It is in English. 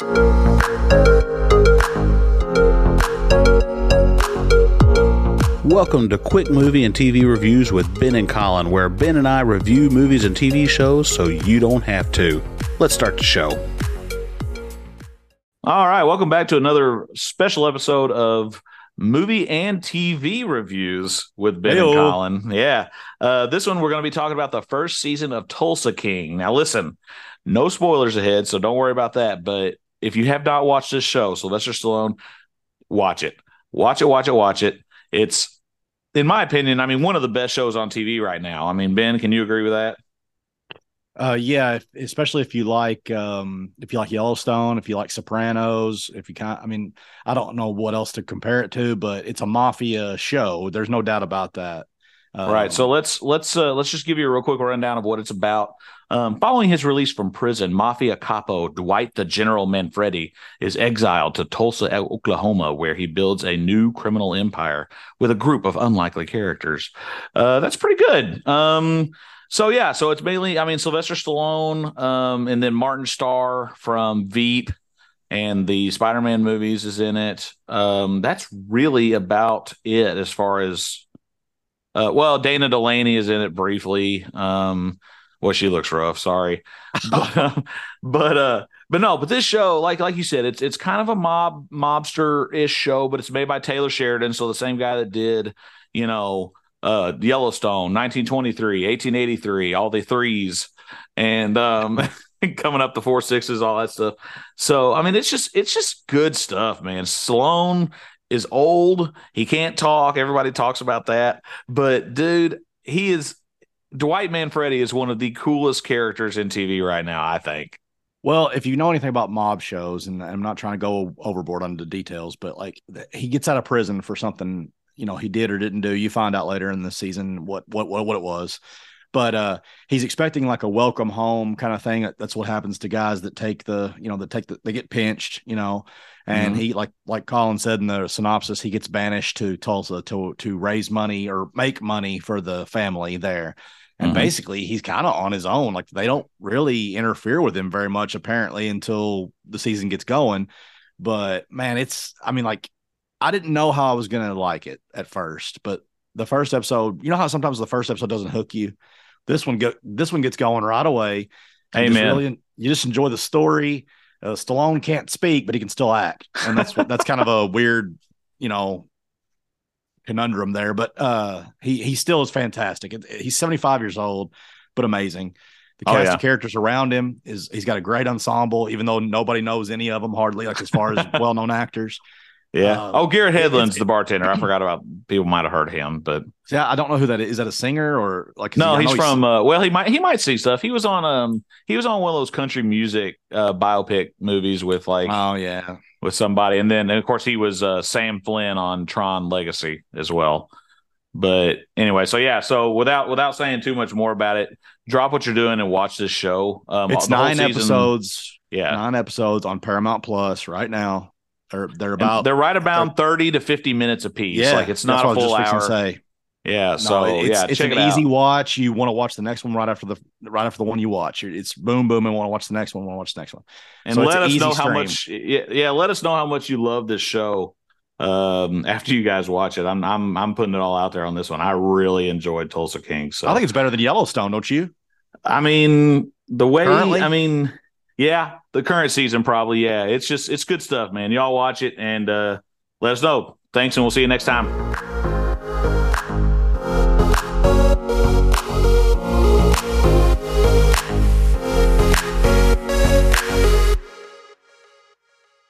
Welcome to Quick Movie and TV Reviews with Ben and Colin, where Ben and I review movies and TV shows so you don't have to. Let's start the show. All right, welcome back to another special episode of movie and TV reviews with Ben Hey-o. and Colin. Yeah. Uh, this one, we're going to be talking about the first season of Tulsa King. Now, listen, no spoilers ahead, so don't worry about that. But if you have not watched this show, Sylvester Stallone, watch it. Watch it, watch it, watch it. It's, in my opinion, I mean, one of the best shows on TV right now. I mean, Ben, can you agree with that? Uh, yeah, if, especially if you like um, if you like Yellowstone, if you like Sopranos, if you kind, I mean, I don't know what else to compare it to, but it's a mafia show. There's no doubt about that. Um, right. So let's let's uh, let's just give you a real quick rundown of what it's about. Um, following his release from prison, mafia capo Dwight the General Manfredi is exiled to Tulsa, Oklahoma, where he builds a new criminal empire with a group of unlikely characters. Uh, that's pretty good. Um, so yeah, so it's mainly, I mean, Sylvester Stallone, um, and then Martin Starr from Veep and the Spider-Man movies is in it. Um, that's really about it as far as uh, well, Dana Delany is in it briefly. Um, well, she looks rough. Sorry, but uh, but uh, but no, but this show, like like you said, it's it's kind of a mob mobster ish show, but it's made by Taylor Sheridan, so the same guy that did, you know, uh, Yellowstone, 1923, 1883, all the threes, and um, coming up the four sixes, all that stuff. So I mean, it's just it's just good stuff, man. Stallone is old. He can't talk. Everybody talks about that. But dude, he is Dwight Manfredi is one of the coolest characters in TV right now, I think. Well, if you know anything about mob shows, and I'm not trying to go overboard on the details, but like he gets out of prison for something you know he did or didn't do. You find out later in the season what what what, what it was. But uh, he's expecting like a welcome home kind of thing. That's what happens to guys that take the, you know, that take the, they get pinched, you know, and Mhm. he like like Colin said in the synopsis, he gets banished to Tulsa to to raise money or make money for the family there. And Mhm. basically, he's kind of on his own. Like they don't really interfere with him very much, apparently, until the season gets going. But man, it's I mean, like I didn't know how I was gonna like it at first, but the first episode, you know how sometimes the first episode doesn't hook you. This one go this one gets going right away. Just Amen. really- you just enjoy the story. Uh, Stallone can't speak, but he can still act, and that's that's kind of a weird, you know, conundrum there. But uh, he he still is fantastic. He's seventy five years old, but amazing. The Oh, cast yeah. of characters around him is he's got a great ensemble, even though nobody knows any of them hardly, like as far as well known actors. Yeah. Um, oh, Garrett it- Hedlund's the bartender. I forgot about people might have heard him, but yeah, I don't know who that is. Is that a singer or like? no, I know he's from. Uh, well, he might he might see stuff. He was on um he was on one of those country music uh biopic movies with like Oh yeah, with somebody, and then of course he was uh, Sam Flynn on Tron Legacy as well. But anyway, so yeah, so without without saying too much more about it, drop what you're doing and watch this show. Um, it's nine season- episodes. Yeah, Nine episodes on Paramount Plus right now. They're they're And about they're right about thirty to fifty minutes a piece. yeah. like it's not a full hour. say. Yeah, No, so it's, yeah, it's an it easy watch. You want to watch the next one right after the right after the one you watch. It's boom boom and want to watch the next one. Want to watch the next one. and So let an us know how much. Yeah, yeah, let us know how much you love this show. Um, after you guys watch it, I'm I'm I'm putting it all out there on this one. I really enjoyed Tulsa King. So I think it's better than Yellowstone, don't you? I mean, the way Currently? I mean, yeah, the current season probably, yeah. It's just it's good stuff, man. Y'all watch it and uh let us know. Thanks, and we'll see you next time.